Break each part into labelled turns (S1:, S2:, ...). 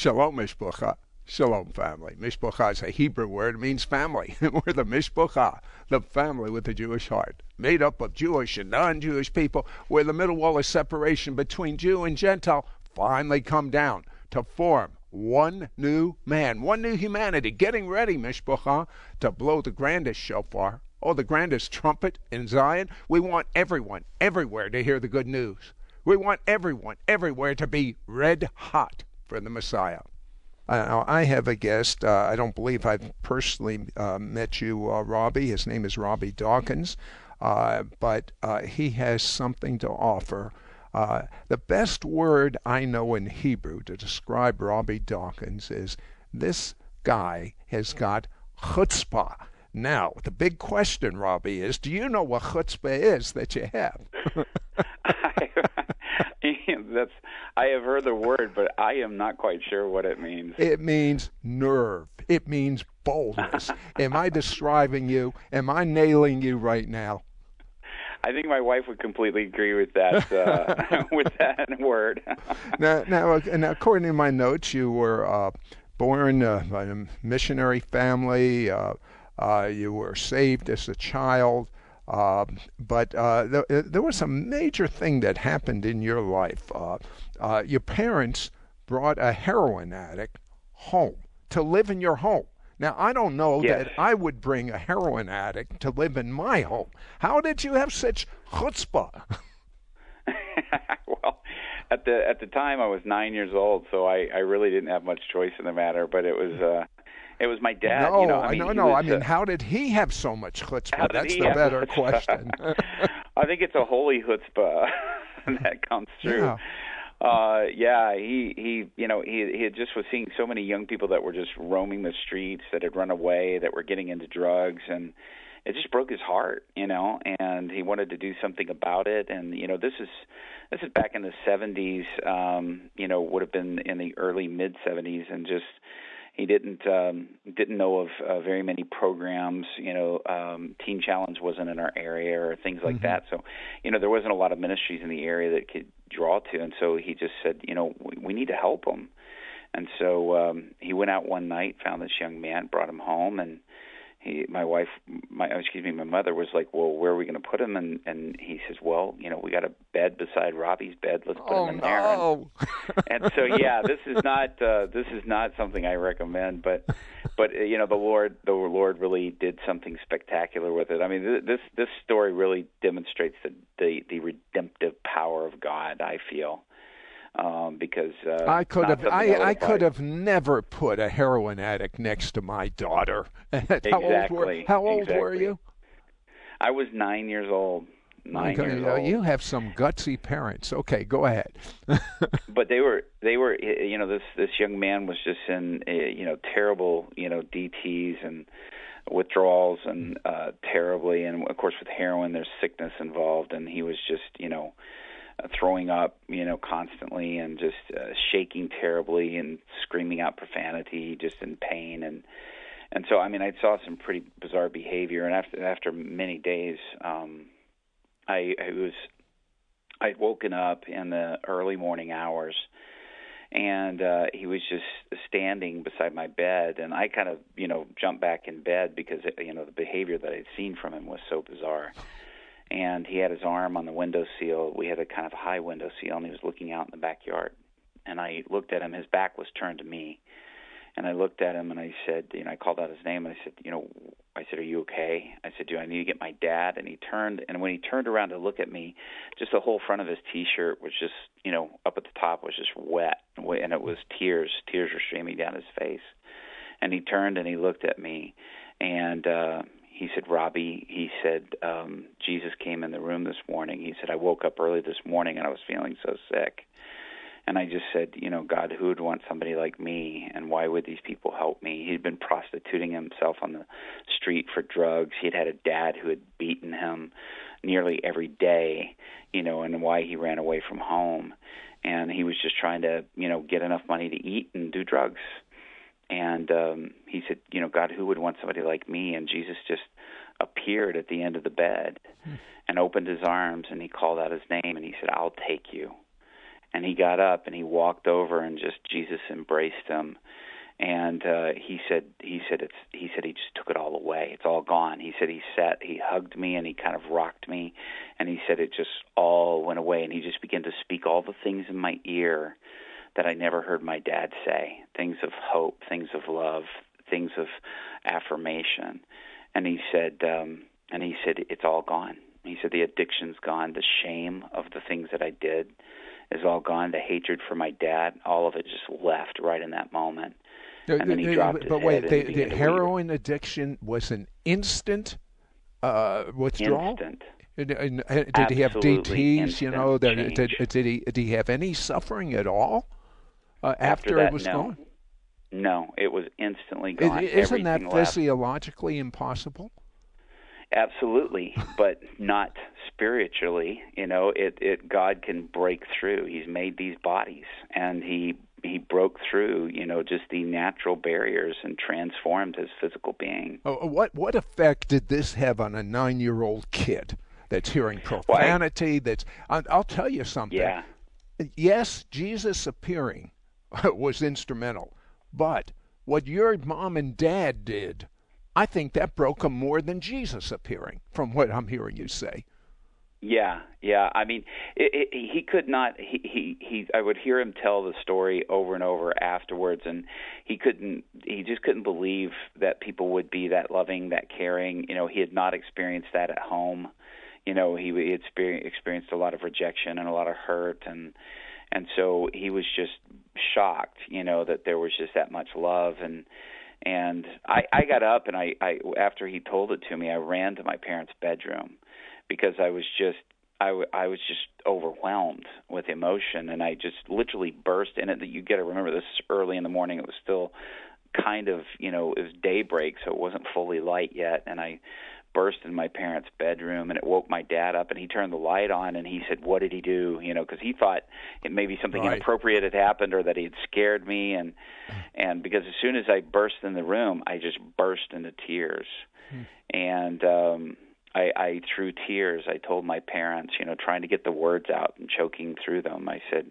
S1: Shalom Mishpacha. Shalom family. Mishpacha is a Hebrew word. It means family. We're the Mishpacha, the family with the Jewish heart, made up of Jewish and non-Jewish people, where the middle wall of separation between Jew and Gentile finally come down to form one new man, one new humanity, getting ready, Mishpacha, to blow the grandest shofar, or the grandest trumpet in Zion. We want everyone, everywhere to hear the good news. We want everyone, everywhere to be red hot for the Messiah. Uh, I have a guest. Uh, I don't believe I've personally uh, met you, uh, Robby. His name is Robby Dawkins, uh, but uh, he has something to offer. the best word I know in Hebrew to describe Robby Dawkins is this guy has got chutzpah. Now, the big question, Robby, is do you know what chutzpah is that you have?
S2: That's I have heard the word, but I am not quite sure what it means.
S1: It means nerve. It means boldness. Am I describing you? Am I nailing you right now?
S2: I think my wife would completely agree with that uh, with that word.
S1: now, now, and according to my notes, you were uh, born uh, by a missionary family. Uh, uh, you were saved as a child. Uh, but uh, th- uh, there was a major thing that happened in your life. Uh, uh, your parents brought a heroin addict home to live in your home. Now, I don't know
S2: yes.
S1: that I would bring a heroin addict to live in my home. How did you have such chutzpah?
S2: well, at the at the time I was nine years old, so I I really didn't have much choice in the matter. But it was uh, it was my dad.
S1: No,
S2: you know, I mean,
S1: no, no.
S2: Was,
S1: I mean,
S2: uh,
S1: how did he have so much chutzpah? That's the better question.
S2: I think it's a holy chutzpah that comes through.
S1: Yeah.
S2: Uh, yeah, he he, you know, he he just was seeing so many young people that were just roaming the streets, that had run away, that were getting into drugs, and it just broke his heart, you know. And he wanted to do something about it. And you know, this is this is back in the 70s. Um, you know, would have been in the early mid 70s, and just he didn't um, didn't know of uh, very many programs. You know, um, Teen Challenge wasn't in our area or things like
S1: Mhm.
S2: that. So, you know, there wasn't a lot of ministries in the area that could draw to, and so he just said, you know, we, we need to help him. And so um, he went out one night, found this young man, brought him home, and he, my wife, my excuse me, my mother was like, well, where are we going to put him? And and he says, well, you know, we got a bed beside Robby's bed. Let's put
S1: oh
S2: him in there. And,
S1: no!
S2: and so yeah this is not uh this is not something i recommend but but you know the lord the lord really did something spectacular with it i mean th- this this story really demonstrates the the, the redemptive power of god i feel um because uh
S1: I could have I, I could have never put a heroin addict next to my daughter. how old were
S2: Exactly,
S1: How old were you?
S2: i was nine years old nine
S1: Okay,
S2: years old
S1: You have some gutsy parents. Okay, go ahead.
S2: but they were they were you know this this young man was just in uh, you know terrible you know DTs and withdrawals and uh terribly and of course with heroin there's sickness involved and he was just you know throwing up you know constantly and just uh, shaking terribly and screaming out profanity just in pain. And and so I mean I saw some pretty bizarre behavior. And after after many days um I I was I'd woken up in the early morning hours and uh he was just standing beside my bed. And I kind of, you know, jumped back in bed because you know the behavior that I'd seen from him was so bizarre. And he had his arm on the window sill. We had a kind of high window sill and he was looking out in the backyard. And I looked at him, his back was turned to me. And I looked at him and I said, you know, I called out his name and I said, you know, I said, "Are you okay?" I said, "Do I need to get my dad?" And he turned, and when he turned around to look at me, just the whole front of his T-shirt was just, you know, up at the top was just wet, and it was tears. Tears were streaming down his face. And he turned and he looked at me, and uh, he said, "Robby," he said, um, "Jesus came in the room this morning." He said, "I woke up early this morning and I was feeling so sick." And I just said, you know, God, who would want somebody like me? And why would these people help me? He'd been prostituting himself on the street for drugs. He'd had a dad who had beaten him nearly every day, you know, and why he ran away from home. And he was just trying to, you know, get enough money to eat and do drugs. And um, he said, you know, God, who would want somebody like me? And Jesus just appeared at the end of the bed and opened his arms and he called out his name and he said, I'll take you. And he got up and he walked over and just Jesus embraced him. And uh he said he said it's he said he just took it all away. It's all gone. He said he sat he hugged me and he kind of rocked me. And he said it just all went away. And he just began to speak all the things in my ear that I never heard my dad say. Things of hope things of love things of affirmation. And he said um and he said it's all gone. He said the addiction's gone. The shame of the things that I did is all gone. The hatred for my dad all of it just left right in that moment. And then he dropped his
S1: but wait, the, the heroin addiction was an instant uh, withdrawal.
S2: instant.
S1: And- and- and did he have DTS? You know, that, did, did he did he have any suffering at all uh, after,
S2: after that
S1: it was
S2: no
S1: gone?
S2: no it was instantly gone
S1: Isn't that
S2: Everything left.
S1: physiologically impossible?
S2: absolutely but not spiritually you know it it god can break through he's made these bodies and he he broke through you know just the natural barriers and transformed his physical being
S1: Uh, What what effect did this have on a nine year old kid that's hearing profanity? That's I- I'll tell you something.
S2: yeah
S1: yes, Jesus appearing was instrumental, but what your mom and dad did, I think that broke them more than Jesus appearing, from what I'm hearing you say.
S2: Yeah, yeah. I mean, it, it, he could not. He, he he. I would hear him tell the story over and over afterwards, and he couldn't. He just couldn't believe that people would be that loving, that caring. You know, he had not experienced that at home. You know, he, he experienced, a lot of rejection and a lot of hurt, and and so he was just shocked. You know, that there was just that much love and. And I, I got up and I, I, after he told it to me, I ran to my parents' bedroom because I was just I, w- I was just overwhelmed with emotion and I just literally burst in it that you got to remember this is early in the morning it was still kind of you know it was daybreak so it wasn't fully light yet and I burst in my parents bedroom and it woke my dad up and he turned the light on and he said what did he do you know because he thought it maybe something
S1: Right.
S2: inappropriate had happened or that he had scared me and and because as soon as I burst in the room I just burst into tears and um I, I through tears I told my parents, you know, trying to get the words out and choking through them. I said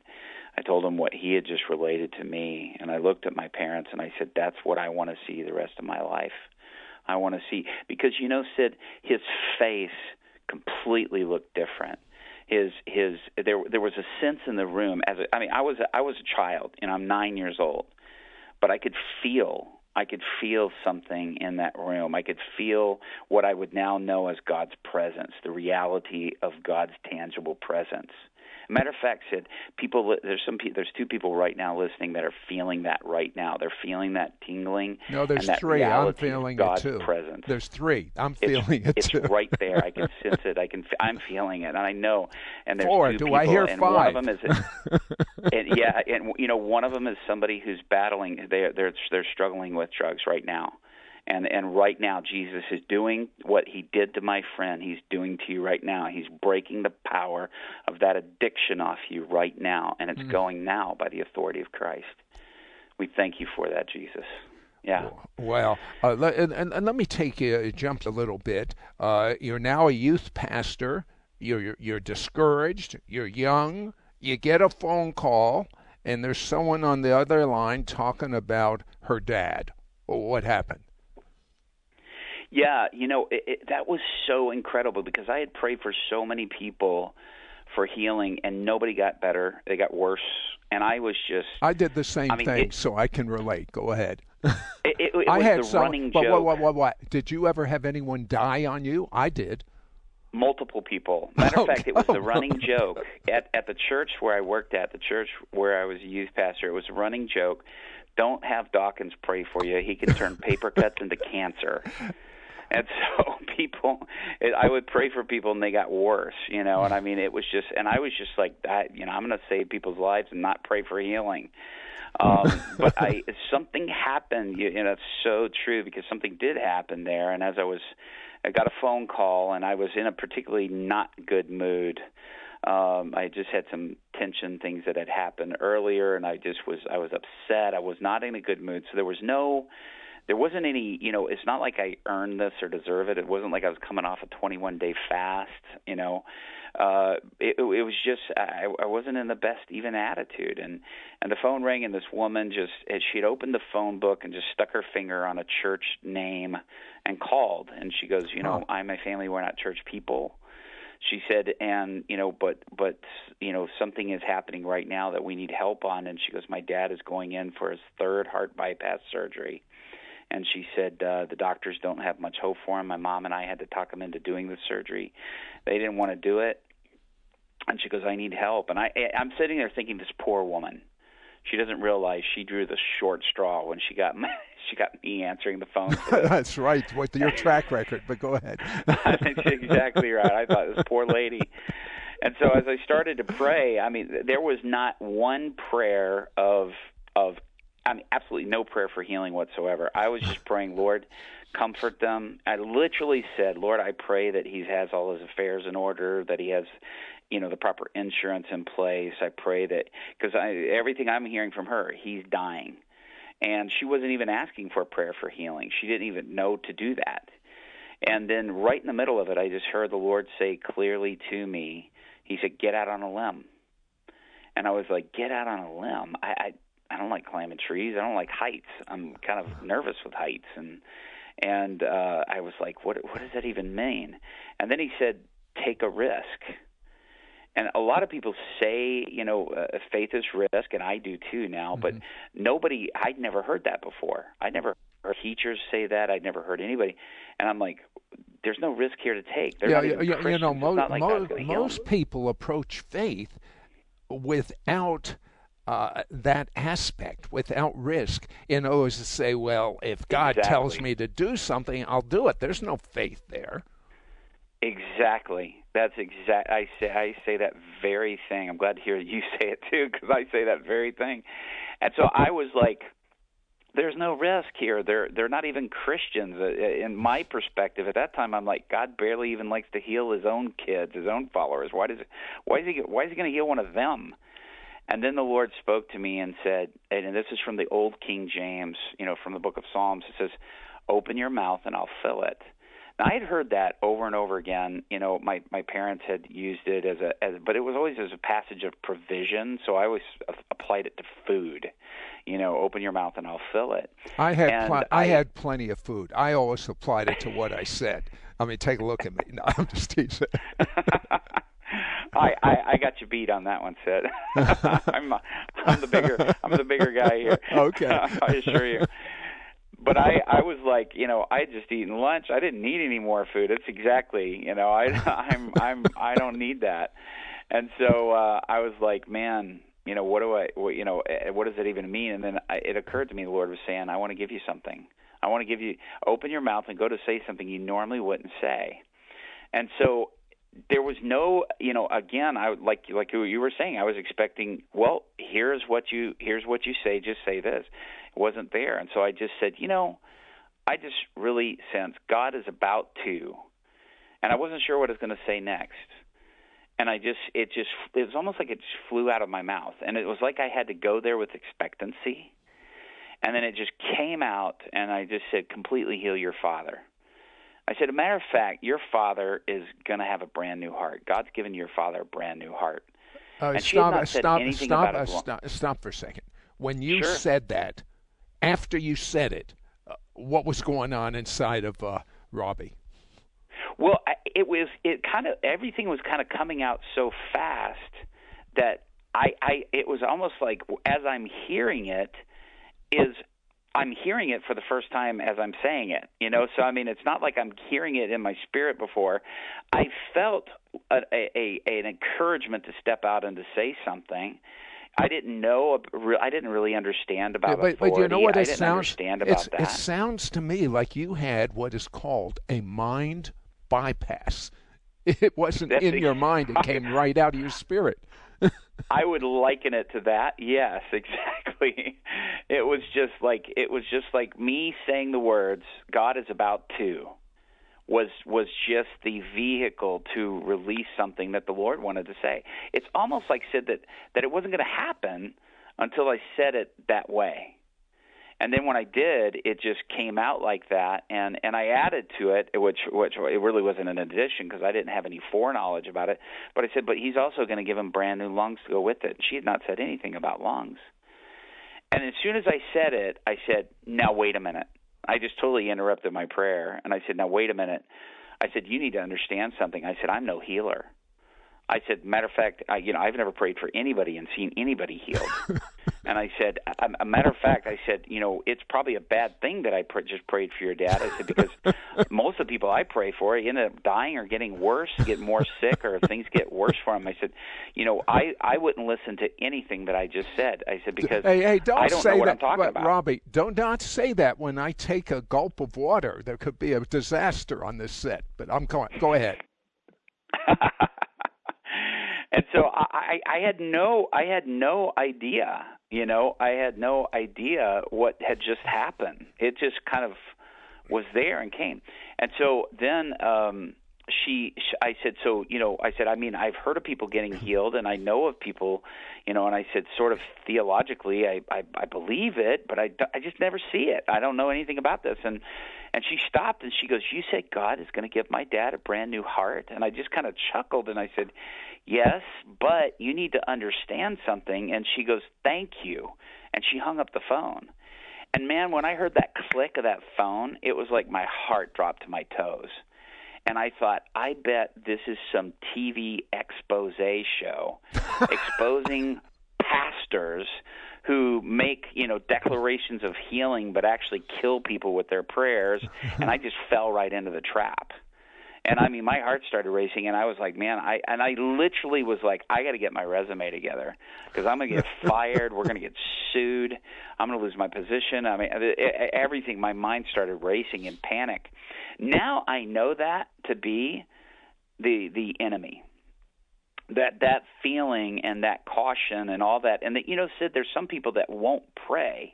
S2: I told him what he had just related to me and I looked at my parents and I said that's what I want to see the rest of my life. I want to see because you know Sid his face completely looked different. His his there there was a sense in the room as a, I mean I was a, I was a child and I'm 9 years old but I could feel I could feel something in that room. I could feel what I would now know as God's presence, the reality of God's tangible presence. Matter of fact, Sid, people there's some there's two people right now listening that are feeling that right now. They're feeling that tingling.
S1: No, there's three. I'm feeling
S2: God's
S1: it too.
S2: Presence.
S1: There's three. I'm
S2: It's,
S1: feeling it
S2: it's
S1: too.
S2: right there. I can sense it. I can. I'm feeling it, and I know. And there's
S1: Four.
S2: two
S1: Do
S2: people,
S1: I hear
S2: and
S1: five?
S2: one of them is, and yeah, and you know, one of them is somebody who's battling. They're they're they're struggling with drugs right now, and and right now Jesus is doing what He did to my friend. He's doing to you right now. He's breaking the power of that addiction off you right now, and it's going now by the authority of Christ. We thank you for that, Jesus. Yeah.
S1: Well, uh, and, and, and let me take you jump a little bit. Uh, you're now a youth pastor. You're, you're you're discouraged. You're young. You get a phone call, and there's someone on the other line talking about her dad. Well, what happened?
S2: Yeah, you know, it, it, that was so incredible because I had prayed for so many people for healing and nobody got better. They got worse. And I was just
S1: I did the same
S2: I mean,
S1: thing,
S2: it-
S1: so I can relate. Go ahead.
S2: it,
S1: I
S2: was
S1: had
S2: the
S1: some.
S2: running
S1: but
S2: joke.
S1: what, what, what, what? Did you ever have anyone die on you? I did.
S2: multiple people. Matter of
S1: Oh,
S2: fact, it was the running joke at at the church where I worked at, the church where I was a youth pastor. It was a running joke. Don't have Dawkins pray for you. He can turn paper cuts into cancer. And so people, it, I would pray for people, and they got worse, you know. And I mean, it was just, and I was just like that, you know. I'm going to save people's lives and not pray for healing. Um, but I, something happened. You, you know, it's so true because something did happen there. And as I was, I got a phone call, and I was in a particularly not good mood. Um, I just had some tension things that had happened earlier, and I just was, I was upset. I was not in a good mood. So there was no there wasn't any, you know, it's not like I earned this or deserve it. It wasn't like I was coming off a 21 day fast, you know. Uh, it, it was just I, I wasn't in the best even attitude, and and the phone rang, and this woman just she'd opened the phone book and just stuck her finger on a church name and called, and she goes, you know, I'm a family, we're not church people. She said and you know but but you know something is happening right now that we need help on. And she goes my dad is going in for his third heart bypass surgery and she said uh, the doctors don't have much hope for him. My mom and I had to talk him into doing the surgery. They didn't want to do it, and she goes, "I need help." And I, I'm sitting there thinking, this poor woman. She doesn't realize she drew the short straw when she got she got me answering the phone.
S1: That's right. With your track record, but go ahead.
S2: That's exactly right. I thought this poor lady. And so as I started to pray, I mean, there was not one prayer of of I mean, absolutely no prayer for healing whatsoever. I was just praying, Lord, comfort them. I literally said, Lord, I pray that he has all his affairs in order, that he has, you know, the proper insurance in place. I pray that because everything I'm hearing from her, he's dying, and she wasn't even asking for a prayer for healing. She didn't even know to do that. And then right in the middle of it, I just heard the Lord say clearly to me, He said, "Get out on a limb." And I was like, "Get out on a limb." I, I I don't like climbing trees. I don't like heights. I'm kind of nervous with heights, and and uh, I was like, what what does that even mean? And then he said, take a risk. And a lot of people say, you know, uh, faith is risk, and I do too now. Mm-hmm. But nobody, I'd never heard that before. I never heard teachers say that. I'd never heard anybody. And I'm like, there's no risk here to take. They're
S1: yeah,
S2: yeah,
S1: you know, mo-
S2: like
S1: mo- most people approach faith without uh, that aspect without risk. In words, to say, well, if God
S2: exactly.
S1: tells me to do something, I'll do it. There's no faith there.
S2: Exactly. That's exact. I say I say that very thing. I'm glad to hear you say it too, because I say that very thing. And so I was like, "There's no risk here. They're they're not even Christians." Uh, in my perspective, at that time, I'm like, God barely even likes to heal His own kids, His own followers. Why does why is he why is he going to heal one of them? And then the Lord spoke to me and said, and this is from the old King James, you know, from the book of Psalms. It says, "Open your mouth and I'll fill it." Now I had heard that over and over again. You know, my my parents had used it as a, as, but it was always as a passage of provision. So I always applied it to food. You know, open your mouth and I'll fill it.
S1: I had pl- I, I, had plenty of food. I always applied it to what I said. I mean, take a look at me. No, I'm just teasing.
S2: I, I I got you beat on that one, Sid. I'm I'm the bigger I'm the bigger guy here.
S1: Okay,
S2: I assure you. But I I was like, you know, I had just eaten lunch. I didn't need any more food. It's exactly, you know, I I'm I'm I don't need that. And so uh I was like, man, you know, what do I what, you know, eh, what does it even mean? And then I, it occurred to me the Lord was saying, I want to give you something. I want to give you open your mouth and go to say something you normally wouldn't say. And so there was no you know again i like like you were saying i was expecting well here's what you here's what you say just say this. It wasn't there. And so i just said you know i just really sense god is about to and i wasn't sure what i was going to say next. And i just it just it was almost like it just flew out of my mouth. And it was like i had to go there with expectancy. And then it just came out and i just said completely heal your father I said, a matter of fact, your father is going to have a brand new heart. God's given your father a brand new heart.
S1: Uh,
S2: and
S1: stop, stop,
S2: stop,
S1: uh, stop, stop for a second. When you
S2: sure.
S1: said that, after you said it, uh, what was going on inside of uh, Robby?
S2: Well, it was it kind of everything was kind of coming out so fast that I, I it was almost like as I'm hearing it is I'm hearing it for the first time as I'm saying it. You know, so I mean, it's not like I'm hearing it in my spirit before. I felt a, a, a an encouragement to step out and to say something. I didn't know. I didn't really understand about
S1: yeah, but,
S2: authority.
S1: But you know what?
S2: I
S1: it
S2: didn't
S1: sounds,
S2: understand about that.
S1: It sounds to me like you had what is called a mind bypass. It wasn't
S2: That's
S1: in your mind; it came right out of your spirit.
S2: I would liken it to that. Yes, exactly. It was just like it was just like me saying the words God is about to was was just the vehicle to release something that the Lord wanted to say. It's almost like said that that it wasn't going to happen until I said it that way. And then when I did, it just came out like that, and and I added to it, which which it really wasn't an addition because I didn't have any foreknowledge about it. But I said, but he's also going to give him brand new lungs to go with it. She had not said anything about lungs, and as soon as I said it, I said, now wait a minute. I just totally interrupted my prayer, and I said, now wait a minute. I said, you need to understand something. I said, I'm no healer. I said, matter of fact, I, you know, I've never prayed for anybody and seen anybody healed. and I said, a, a matter of fact, I said, you know, it's probably a bad thing that I pr- just prayed for your dad. I said because most of the people I pray for end up dying or getting worse, get more sick, or things get worse for them. I said, you know, I I wouldn't listen to anything that I just said. I said because
S1: hey, hey, don't
S2: I don't
S1: say
S2: know what
S1: that,
S2: I'm talking about.
S1: Robby. Don't not say that when I take a gulp of water. There could be a disaster on this set. But I'm going. Go ahead.
S2: and so I, I had no I had no idea, you know, I had no idea what had just happened. It just kind of was there and came. And so then um she, she I said so you know I said I mean I've heard of people getting healed and I know of people you know and I said sort of theologically I I, I believe it but I I just never see it I don't know anything about this and and she stopped and she goes you said God is going to give my dad a brand new heart? And I just kind of chuckled and I said yes but you need to understand something. And she goes thank you. And she hung up the phone. And man when I heard that click of that phone it was like my heart dropped to my toes. And I thought, I bet this is some TV expose show exposing pastors who make, you know, declarations of healing but actually kill people with their prayers, and I just fell right into the trap. And I mean, my heart started racing, and I was like, "Man!" I and I literally was like, "I got to get my resume together because I'm going to get fired. We're going to get sued. I'm going to lose my position. I mean, everything. My mind started racing in panic. Now I know that to be the the enemy. That that feeling and that caution and all that, and that you know, Sid, there's some people that won't pray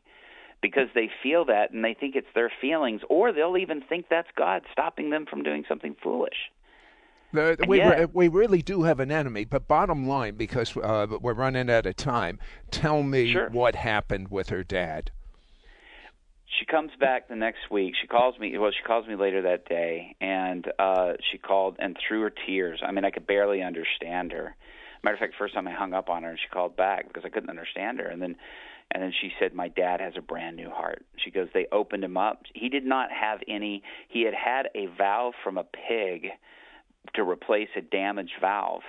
S2: because they feel that and they think it's their feelings, or they'll even think that's God stopping them from doing something foolish.
S1: The, we, yet, we really do have an enemy, but bottom line, because uh, we're running out of time, tell me
S2: sure.
S1: what happened with her dad.
S2: She comes back the next week. She calls me. Well, she calls me later that day, and uh, she called and through her tears. I mean, I could barely understand her. Matter of fact, first time I hung up on her, and she called back because I couldn't understand her, and then and then she said, My dad has a brand new heart. She goes, They opened him up. He did not have any, he had had a valve from a pig to replace a damaged valve.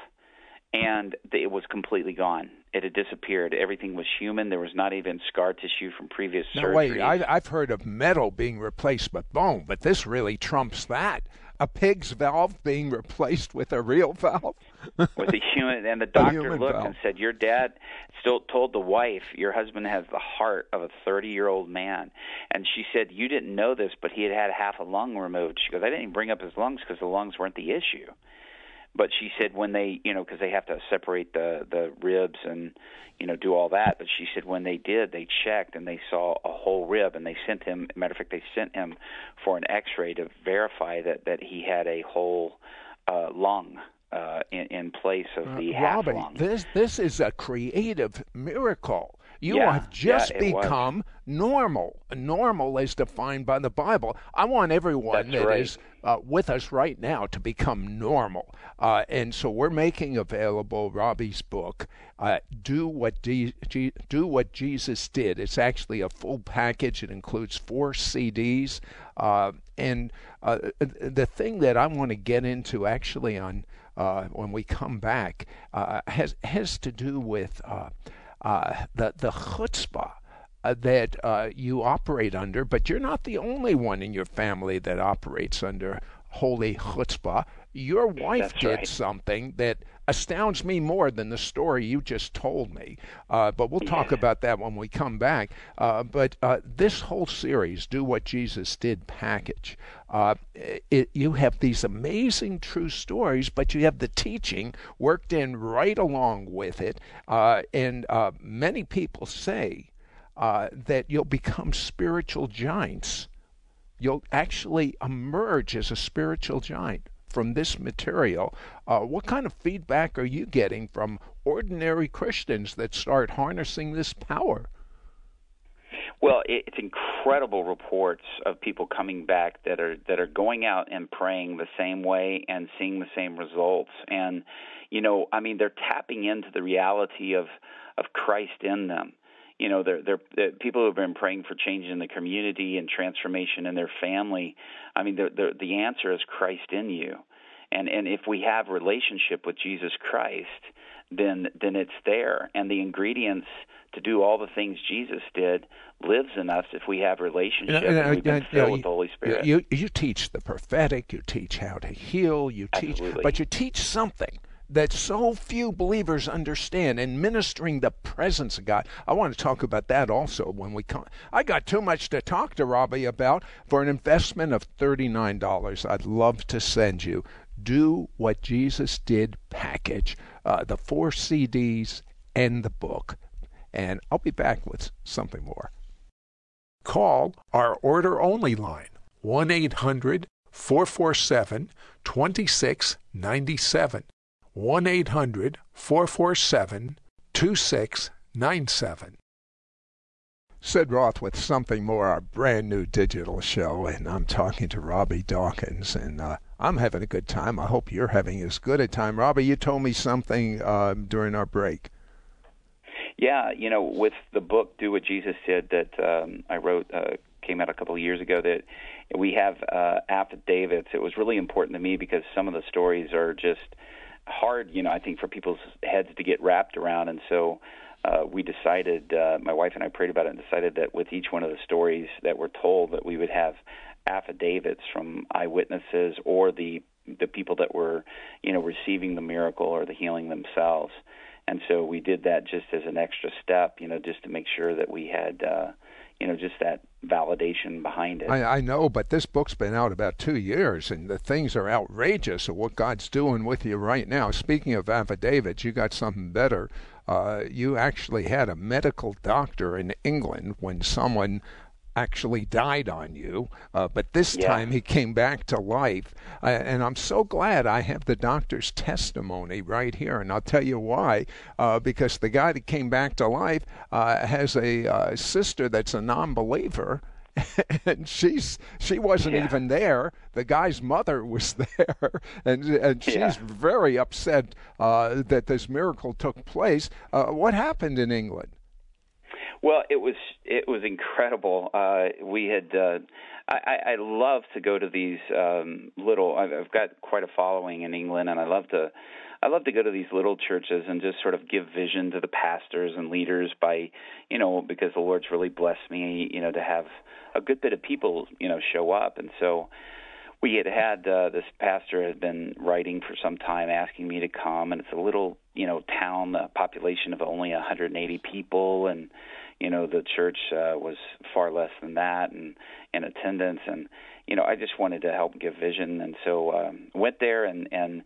S2: And it was completely gone. It had disappeared. Everything was human. There was not even scar tissue from previous
S1: now,
S2: surgery.
S1: Wait, I, I've heard of metal being replaced with bone, but this really trumps that a pig's valve being replaced with a real valve?
S2: with a human, and the doctor looked valve. and said, "Your dad still told the wife your husband has the heart of a 30-year-old man." And she said, "You didn't know this, but he had had half a lung removed." She goes, "I didn't even bring up his lungs because the lungs weren't the issue." But she said when they you know because they have to separate the the ribs and you know do all that but she said when they did they checked and they saw a whole rib and they sent him matter of fact they sent him for an x-ray to verify that that he had a whole uh lung uh in, in place of the
S1: uh,
S2: half
S1: Robby,
S2: lung.
S1: this this is a creative miracle you
S2: yeah,
S1: have just
S2: yeah,
S1: become
S2: was.
S1: normal. Normal as defined by the Bible. I want everyone
S2: That's
S1: that
S2: right.
S1: is uh, with us right now to become normal. Uh, and so we're making available Robby's book, uh, "Do What D- G- Do What Jesus Did." It's actually a full package. It includes four CDs. Uh, and uh, the thing that I want to get into actually on uh, when we come back has has to do with uh, the the chutzpah uh, that uh, you operate under, but you're not the only one in your family that operates under holy chutzpah. Your wife
S2: That's
S1: did
S2: right.
S1: something that astounds me more than the story you just told me. Uh, but we'll talk about that when we come back. Uh, but uh, this whole series, Do What Jesus Did package, uh, it, you have these amazing true stories, but you have the teaching worked in right along with it. Uh, and uh, many people say uh, that you'll become spiritual giants. You'll actually emerge as a spiritual giant from this material. Uh, what kind of feedback are you getting from ordinary Christians that start harnessing this power?
S2: Well, it's incredible reports of people coming back that are that are going out and praying the same way and seeing the same results. And you know, I mean, they're tapping into the reality of of Christ in them. You know, they're, they're, they're people who have been praying for change in the community and transformation in their family. I mean, the the, the answer is Christ in you. And and if we have relationship with Jesus Christ, then then it's there. And the ingredients to do all the things Jesus did lives in us if we have relationship and, and we've been filled you know, with the Holy Spirit.
S1: You you teach the prophetic, you teach how to heal, you teach,
S2: Absolutely.
S1: but you teach something that so few believers understand and ministering the presence of God. I want to talk about that also when we come. I got too much to talk to Robby about for an investment of $39. I'd love to send you do What Jesus Did package, uh, the four CDs and the book. And I'll be back with something more.
S3: Call our order only line 1 800 447 2697. 1 800 447 2697.
S1: Sid Roth with Something More, our brand new digital show, and I'm talking to Robby Dawkins, and uh, I'm having a good time. I hope you're having as good a time. Robby, you told me something uh, during our break.
S2: Yeah, you know, with the book "Do What Jesus Did" that um, I wrote, uh, came out a couple of years ago. That we have uh, affidavits. It was really important to me because some of the stories are just hard, you know, I think for people's heads to get wrapped around, and so. Uh, we decided, uh, my wife and I prayed about it and decided that with each one of the stories that were told, that we would have affidavits from eyewitnesses or the the people that were you know receiving the miracle or the healing themselves and so we did that just as an extra step you know just to make sure that we had uh you know just that validation behind it.
S1: I, I know but this book's been out about two years and the things are outrageous of what god's doing with you right now. Speaking of affidavits you got something better. Uh, you actually had a medical doctor in England when someone actually died on you, uh, but this
S2: yeah.
S1: time he came back to life. Uh, and I'm so glad I have the doctor's testimony right here. And I'll tell you why. Uh, because the guy that came back to life uh, has a uh, sister that's a non believer. and she's she wasn't
S2: yeah.
S1: even there. The guy's mother was there, and and she's
S2: yeah.
S1: very upset uh, that this miracle took place. what happened in England?
S2: Well, it was it was incredible. Uh, we had uh, I, I love to go to these um, little. I've, got quite a following in England, and I love to I love to go to these little churches and just sort of give vision to the pastors and leaders by, you know, because the Lord's really blessed me, you know, to have a good bit of people, you know, show up, and so we had had uh, this pastor had been writing for some time asking me to come and it's a little you know town a population of only 180 people and you know the church uh, was far less than that and in attendance and you know I just wanted to help give vision. And so um, went there and and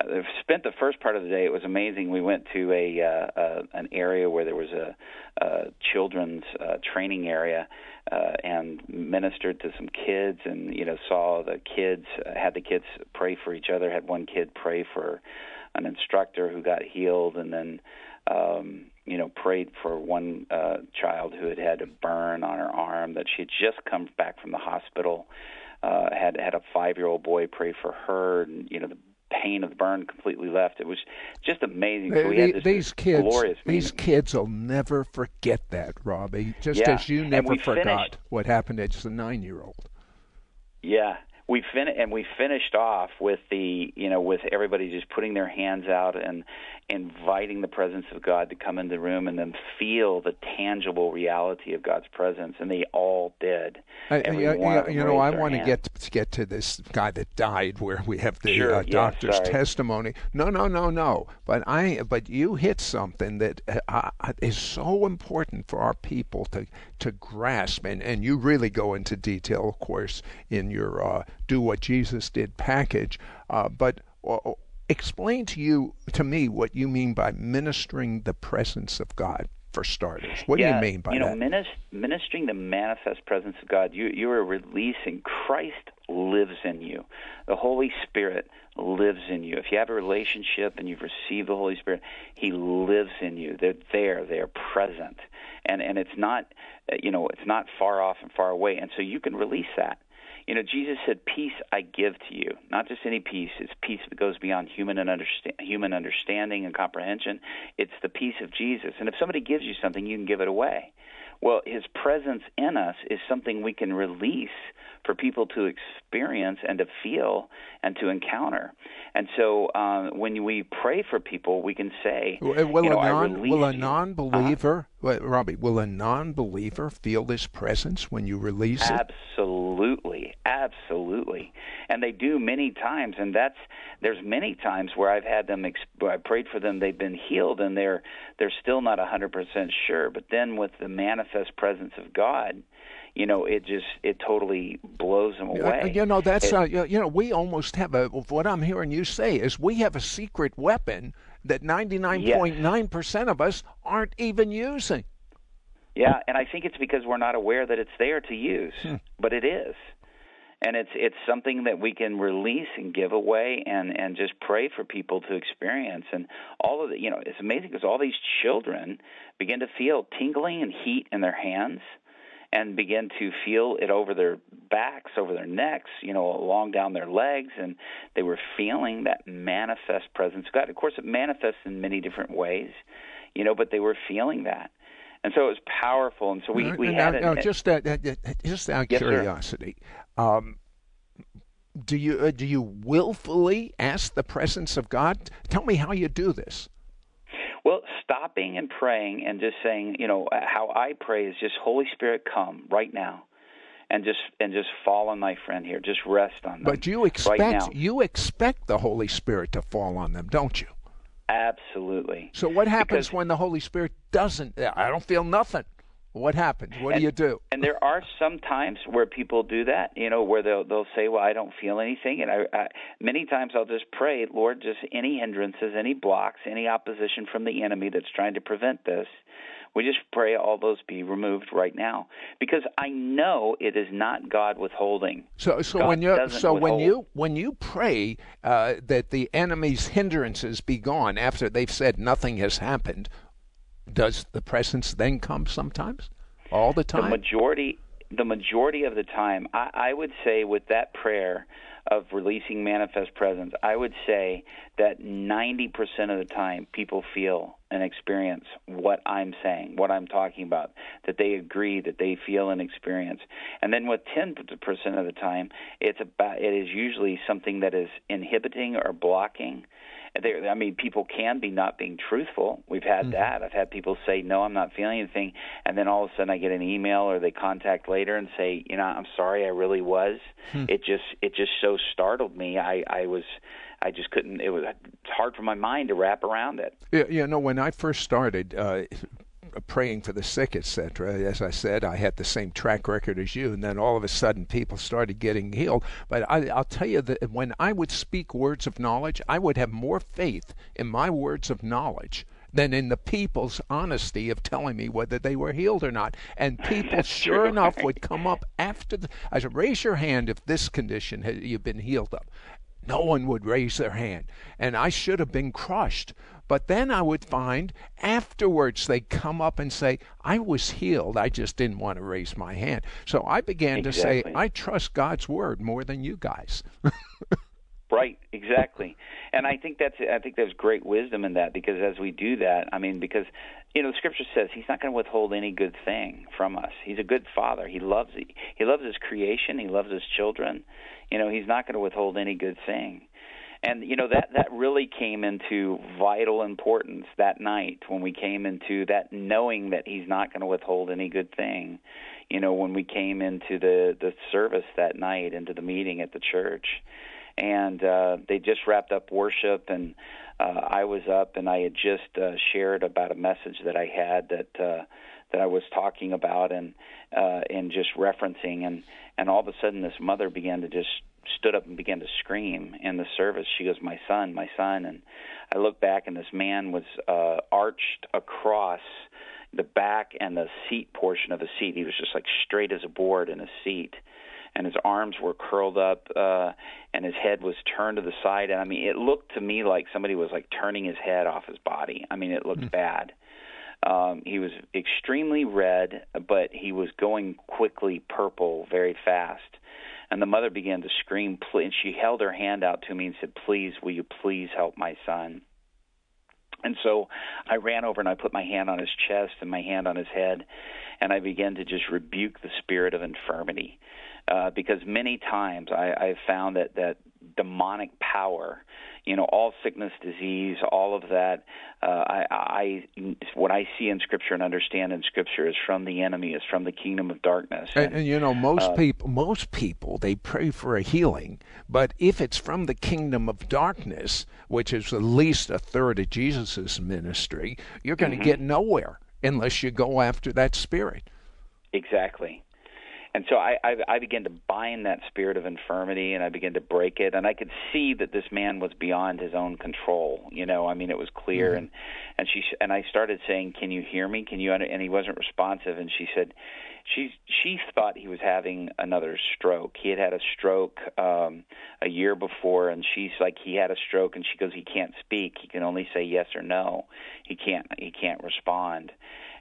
S2: uh, spent the first part of the day. It was amazing. We went to a uh, uh, an area where there was a, a children's uh, training area uh, and ministered to some kids and you know saw the kids uh, had the kids pray for each other had one kid pray for an instructor who got healed and then um you know, prayed for one uh, child who had had a burn on her arm that she had just come back from the hospital. Uh, had had a five year old boy pray for her, and you know the pain of the burn completely left. It was just amazing. So we had this,
S1: these kids,
S2: glorious
S1: these kids will never forget that, Robby. Just
S2: yeah.
S1: as you never forgot
S2: finished.
S1: what happened to just a nine year old.
S2: Yeah, we fin and we finished off with the you know with everybody just putting their hands out and inviting the presence of God to come in the room and then feel the tangible reality of God's presence and they all did.
S1: I, you, you, know, I want
S2: to
S1: get to get to this guy that died where we have the
S2: sure,
S1: uh, doctor's
S2: yeah,
S1: testimony. No, no, no, no. But I but you hit something that uh, uh, is so important for our people to to grasp and and you really go into detail of course in your uh, do what Jesus did package uh, but explain to you to me what you mean by ministering the presence of God. for starters? What
S2: yeah,
S1: do you mean by that?
S2: you know,
S1: that?
S2: Minist- ministering the manifest presence of God, you you are releasing Christ lives in you. The Holy Spirit lives in you. If you have a relationship and you've received the Holy Spirit, He lives in you. They're there. They are present, and and it's not, uh, you know, it's not far off and far away, and so you can release that. You know, Jesus said, "Peace I give to you." Not just any peace; it's peace that goes beyond human and understand, human understanding and comprehension. It's the peace of Jesus. And if somebody gives you something, you can give it away. Well, His presence in us is something we can release for people to experience and to feel and to encounter. And so, uh, when we pray for people, we can say,
S1: "Will,
S2: you know,
S1: a, non, will a non-believer, uh-huh. Robby, will a non-believer feel this presence when you release
S2: it?" Absolutely, absolutely, and they do many times. And that's there's many times where I've had them. I prayed for them; they've been healed, and they're they're still not a hundred percent sure. But then with the manifest presence of God you know, it just it totally blows them away.
S1: You know, that's
S2: it,
S1: uh, you know, we almost have a. What I'm hearing you say is we have a secret weapon that 99.9 percent of us aren't even using.
S2: Yeah, and I think it's because we're not aware that it's there to use, hmm. but it is. And it's it's something that we can release and give away, and and just pray for people to experience, and all of the you know it's amazing because all these children begin to feel tingling and heat in their hands, and begin to feel it over their backs, over their necks, you know, along down their legs, and they were feeling that manifest presence of God. Of course, it manifests in many different ways, you know, but they were feeling that. And so it was powerful, and so we we
S1: now,
S2: had
S1: now, just uh, just out of
S2: yes,
S1: curiosity, um, do you uh, do you willfully ask the presence of God? Tell me how you do this.
S2: Well, stopping and praying and just saying, you know, uh, how I pray is just Holy Spirit come right now. And just and just fall on my friend here. Just rest on them.
S1: But you expect
S2: right
S1: you expect the Holy Spirit to fall on them, don't you?
S2: Absolutely.
S1: So what happens
S2: because,
S1: when the Holy Spirit doesn't? I don't feel nothing. What happens? What
S2: and,
S1: do you do?
S2: And there are some times where people do that, you know, where they'll they'll say, "Well, I don't feel anything," and I, I many times I'll just pray, Lord, just any hindrances, any blocks, any opposition from the enemy that's trying to prevent this. We just pray all those be removed right now because I know it is not God withholding.
S1: So, so
S2: God
S1: when you so
S2: withhold.
S1: when you when you pray uh, that the enemy's hindrances be gone after they've said nothing has happened, does the presence then come sometimes? All the time?
S2: The majority the majority of the time, I, I would say with that prayer of releasing manifest presence, I would say that 90% of the time people feel and experience what I'm saying, what I'm talking about, that they agree, that they feel and experience. And then with 10% of the time, it's about it is usually something that is inhibiting or blocking there, I mean, people can be not being truthful. We've had mm-hmm. that. I've had people say, "No, I'm not feeling anything," and then all of a sudden I get an email or they contact later and say, "You know, I'm sorry, I really was. Hmm. It just, it just so startled me. I, I was." I just couldn't. It was hard for my mind to wrap around it.
S1: Yeah, you know, when I first started, uh, praying for the sick, etc. As I said, I had the same track record as you, and then all of a sudden people started getting healed. But I, will tell you that when I would speak words of knowledge, I would have more faith in my words of knowledge than in the people's honesty of telling me whether they were healed or not. And people, sure
S2: true.
S1: enough, would come up after the. I said, raise your hand if this condition had, you've been healed of. No one would raise their hand, and I should have been crushed. But then I would find afterwards they come up and say, I was healed. I just didn't want to raise my hand. So I began
S2: exactly.
S1: to say, I trust God's word more than you guys.
S2: right, exactly. And I think that's I think there's great wisdom in that because as we do that, I mean because you know the scripture says he's not going to withhold any good thing from us. He's a good father. He loves he loves his creation, he loves his children. You know, he's not going to withhold any good thing and you know that that really came into vital importance that night when we came into that knowing that he's not going to withhold any good thing you know when we came into the the service that night into the meeting at the church. And uh they just wrapped up worship and uh I was up and I had just uh shared about a message that I had that uh that I was talking about and uh and just referencing. And and all of a sudden this mother began to just stood up and began to scream in the service. She goes, "My son, my son!" And I looked back, and this man was uh, arched across, the back and the seat portion of the seat. He was just like straight as a board in a seat, and his arms were curled up, uh, and his head was turned to the side. And I mean, it looked to me like somebody was like turning his head off his body. I mean, it looked mm. bad. Um, he was extremely red, but he was going quickly purple very fast. And the mother began to scream, and she held her hand out to me and said, Please, will you please help my son? And so I ran over and I put my hand on his chest and my hand on his head, and I began to just rebuke the spirit of infirmity. Uh, because many times I, I've found that, that demonic power you know all sickness disease all of that uh, I, I what i see in scripture and understand in scripture is from the enemy is from the kingdom of darkness.
S1: And, and, and you know most uh, people most people they pray for a healing but if it's from the kingdom of darkness which is at least a third of jesus's ministry you're going to mm-hmm. get nowhere unless you go after that spirit.
S2: Exactly and so I, I I began to bind that spirit of infirmity, and I began to break it, and I could see that this man was beyond his own control. You know, I mean, it was clear, mm-hmm. and and she and I started saying, "Can you hear me? Can you?" And he wasn't responsive, and she said, she she thought he was having another stroke. He had had a stroke um a year before and she's like he had a stroke and she goes he can't speak. He can only say yes or no. He can't he can't respond.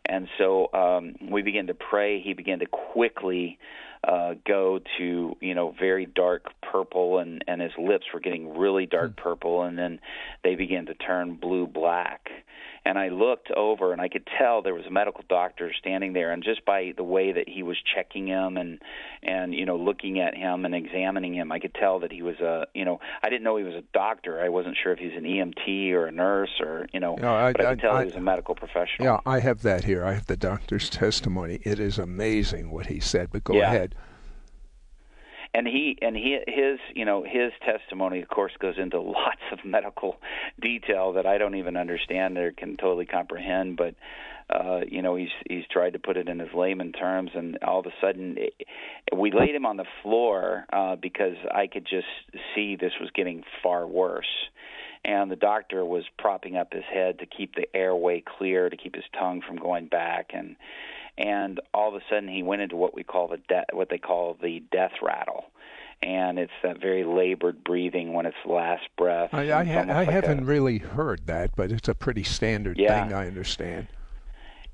S2: And so um, we began to pray. He began to quickly uh, go to you know very dark purple, and and his lips were getting really dark hmm. purple, and then they began to turn blue black. And I looked over and I could tell there was a medical doctor standing there and just by the way that he was checking him and and you know looking at him and examining him I could tell that he was a you know I didn't know he was a doctor. I wasn't sure if he's an EMT or a nurse or you know no, I, but I could tell I, he was a medical professional.
S1: Yeah I have that here. I have the doctor's testimony. It is amazing what he said but go yeah. ahead
S2: and he and he his you know his testimony of course goes into lots of medical detail that I don't even understand or can totally comprehend. But uh you know he's he's tried to put it in his layman terms and all of a sudden it, we laid him on the floor uh because I could just see this was getting far worse. And the doctor was propping up his head to keep the airway clear to keep his tongue from going back. And and all of a sudden he went into what we call the de- what they call the death rattle and it's that very labored breathing when it's last breath.
S1: I, I, ha- I like haven't a, really heard that, but it's a pretty standard yeah. thing. I understand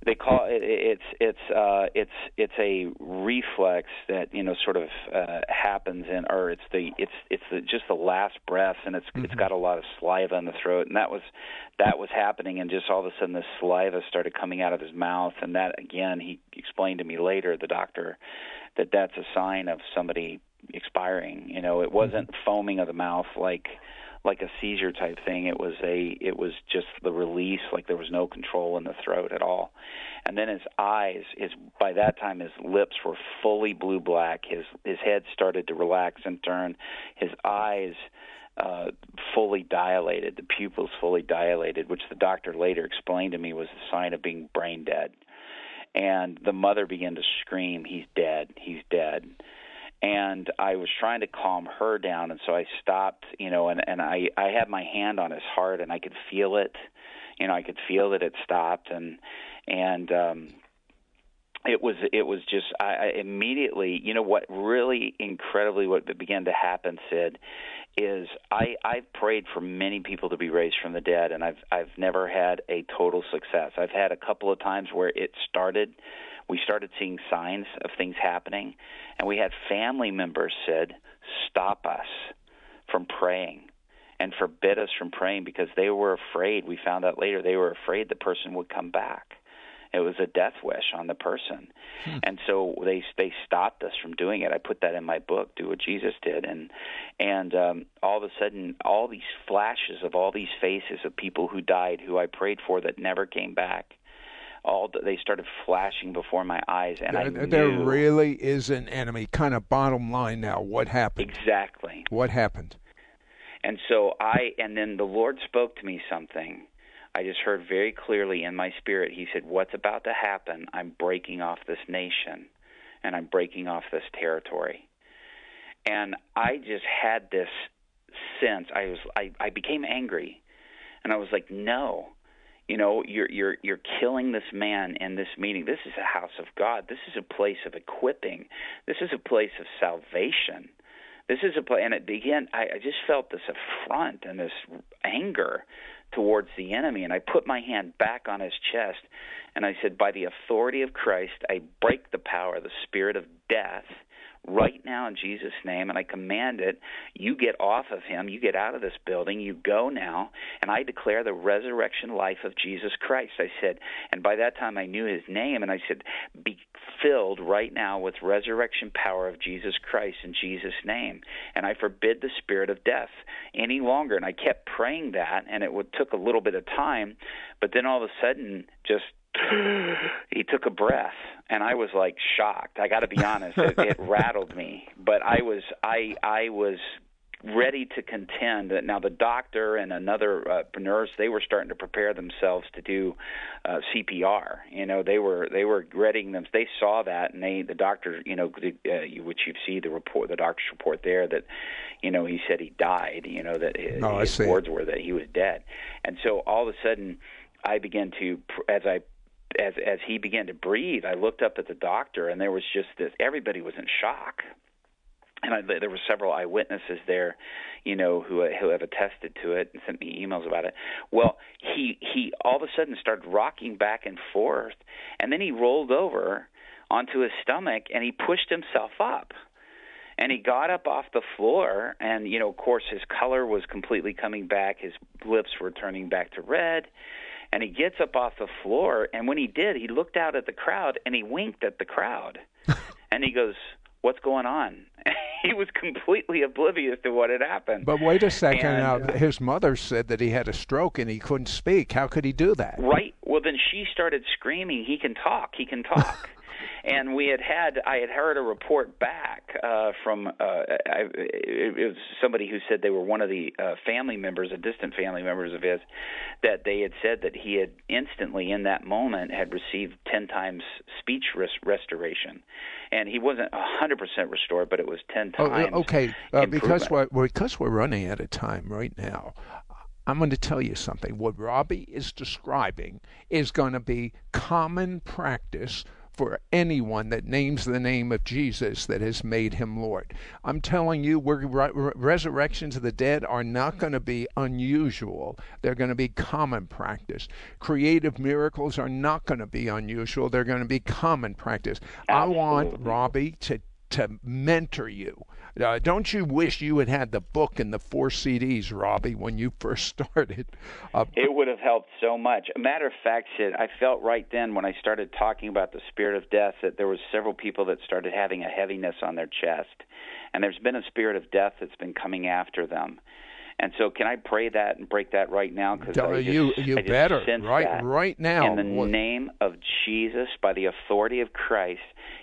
S2: they call it it's it's uh it's it's a reflex that you know sort of uh happens in or it's the it's it's the, just the last breath and it's mm-hmm. it's got a lot of saliva in the throat and that was that was happening and just all of a sudden the saliva started coming out of his mouth and that again he explained to me later the doctor that that's a sign of somebody expiring you know it wasn't mm-hmm. foaming of the mouth like like a seizure type thing. It was a it was just the release, like there was no control in the throat at all. And then his eyes, his by that time his lips were fully blue black. His his head started to relax and turn. His eyes uh, fully dilated, the pupils fully dilated, which the doctor later explained to me was a sign of being brain dead. And the mother began to scream, "He's dead! He's dead!" And I was trying to calm her down and so I stopped you know and and I I had my hand on his heart and I could feel it you know I could feel that it stopped and and um it was it was just I, I immediately you know what really incredibly what began to happen Sid is I I've prayed for many people to be raised from the dead and I've I've never had a total success. I've had a couple of times where it started we started seeing signs of things happening, and we had family members said, "Stop us from praying." And forbid us from praying because they were afraid. We found out later they were afraid the person would come back. It was a death wish on the person, hmm. and so they they stopped us from doing it. I put that in my book, "Do What Jesus Did," and and um, all of a sudden, all these flashes of all these faces of people who died, who I prayed for that never came back, all they started flashing before my eyes, and there, I
S1: there really is an enemy. Kind of bottom line now. What happened?
S2: Exactly.
S1: What happened?
S2: And so I, and then the Lord spoke to me something. I just heard very clearly in my spirit. He said, "What's about to happen? I'm breaking off this nation, and I'm breaking off this territory." And I just had this sense. I was, I, I became angry, and I was like, "No." You know you're you're you're killing this man in this meeting. This is a house of god. This is a place of equipping. This is a place of salvation. This is a place and it began I, I just felt this affront and this anger towards the enemy and i put my hand back on his chest and i said by the authority of christ i break the power the spirit of death right now in Jesus' name, and I command it. You get off of him. You get out of this building. You go now, and I declare the resurrection life of Jesus Christ. I said, and by that time I knew his name, and I said, be filled right now with resurrection power of Jesus Christ in Jesus' name. And I forbid the spirit of death any longer. And I kept praying that, and it would, took a little bit of time, but then all of a sudden, just he took a breath and I was like shocked. I got to be honest, it, it rattled me. But I was I I was ready to contend that now the doctor and another uh, nurse they were starting to prepare themselves to do uh, CPR. You know, they were they were readying them. They saw that, and they the doctor, you know, uh, which you see the report, the doctor's report there that, you know, he said he died. You know that his,
S1: oh,
S2: his words were that he was dead, and so all of a sudden. I began to, as I as as he began to breathe, I looked up at the doctor, and there was just this. Everybody was in shock, and I, there were several eyewitnesses there, you know, who who have attested to it and sent me emails about it. Well, he he all of a sudden started rocking back and forth, and then he rolled over onto his stomach and he pushed himself up. And he got up off the floor, and you know, of course, his color was completely coming back. His lips were turning back to red and he gets up off the floor and when he did he looked out at the crowd and he winked at the crowd. And he goes what's going on? He was completely oblivious to what had happened.
S1: But wait a second.
S2: And,
S1: now
S2: uh,
S1: his mother said that he had a stroke and he couldn't speak. How could he do that?
S2: Right. Well then she started screaming he can talk. He can talk and we had had I had heard a report back uh, from uh, I, it was somebody who said they were one of the uh, family members, a distant family members of his, that they had said that he had instantly in that moment had received ten times speech res- restoration, and he wasn't a hundred percent restored, but it was ten times.
S1: okay, uh, because we're because we're running out of time right now. I'm going to tell you something. What Robby is describing is going to be common practice for anyone that names the name of Jesus that has made him Lord. I'm telling you, we're, re- resurrections of the dead are not going to be unusual. They're going to be common practice. Creative miracles are not going to be unusual. They're going to be common practice. I want Robby to to mentor you. Uh, don't you wish you had had the book and the four CDs, Robby, when you first started? Uh,
S2: It would have helped so much. A matter of fact, Sid, I felt right then when I started talking about the spirit of death that there was several people that started having a heaviness on their chest, and there's been a spirit of death that's been coming after them. And so, can I pray that and break that right now? Because I just,
S1: you you
S2: I
S1: better right
S2: that.
S1: right now.
S2: In the
S1: What-
S2: name of Jesus, by the authority of Christ,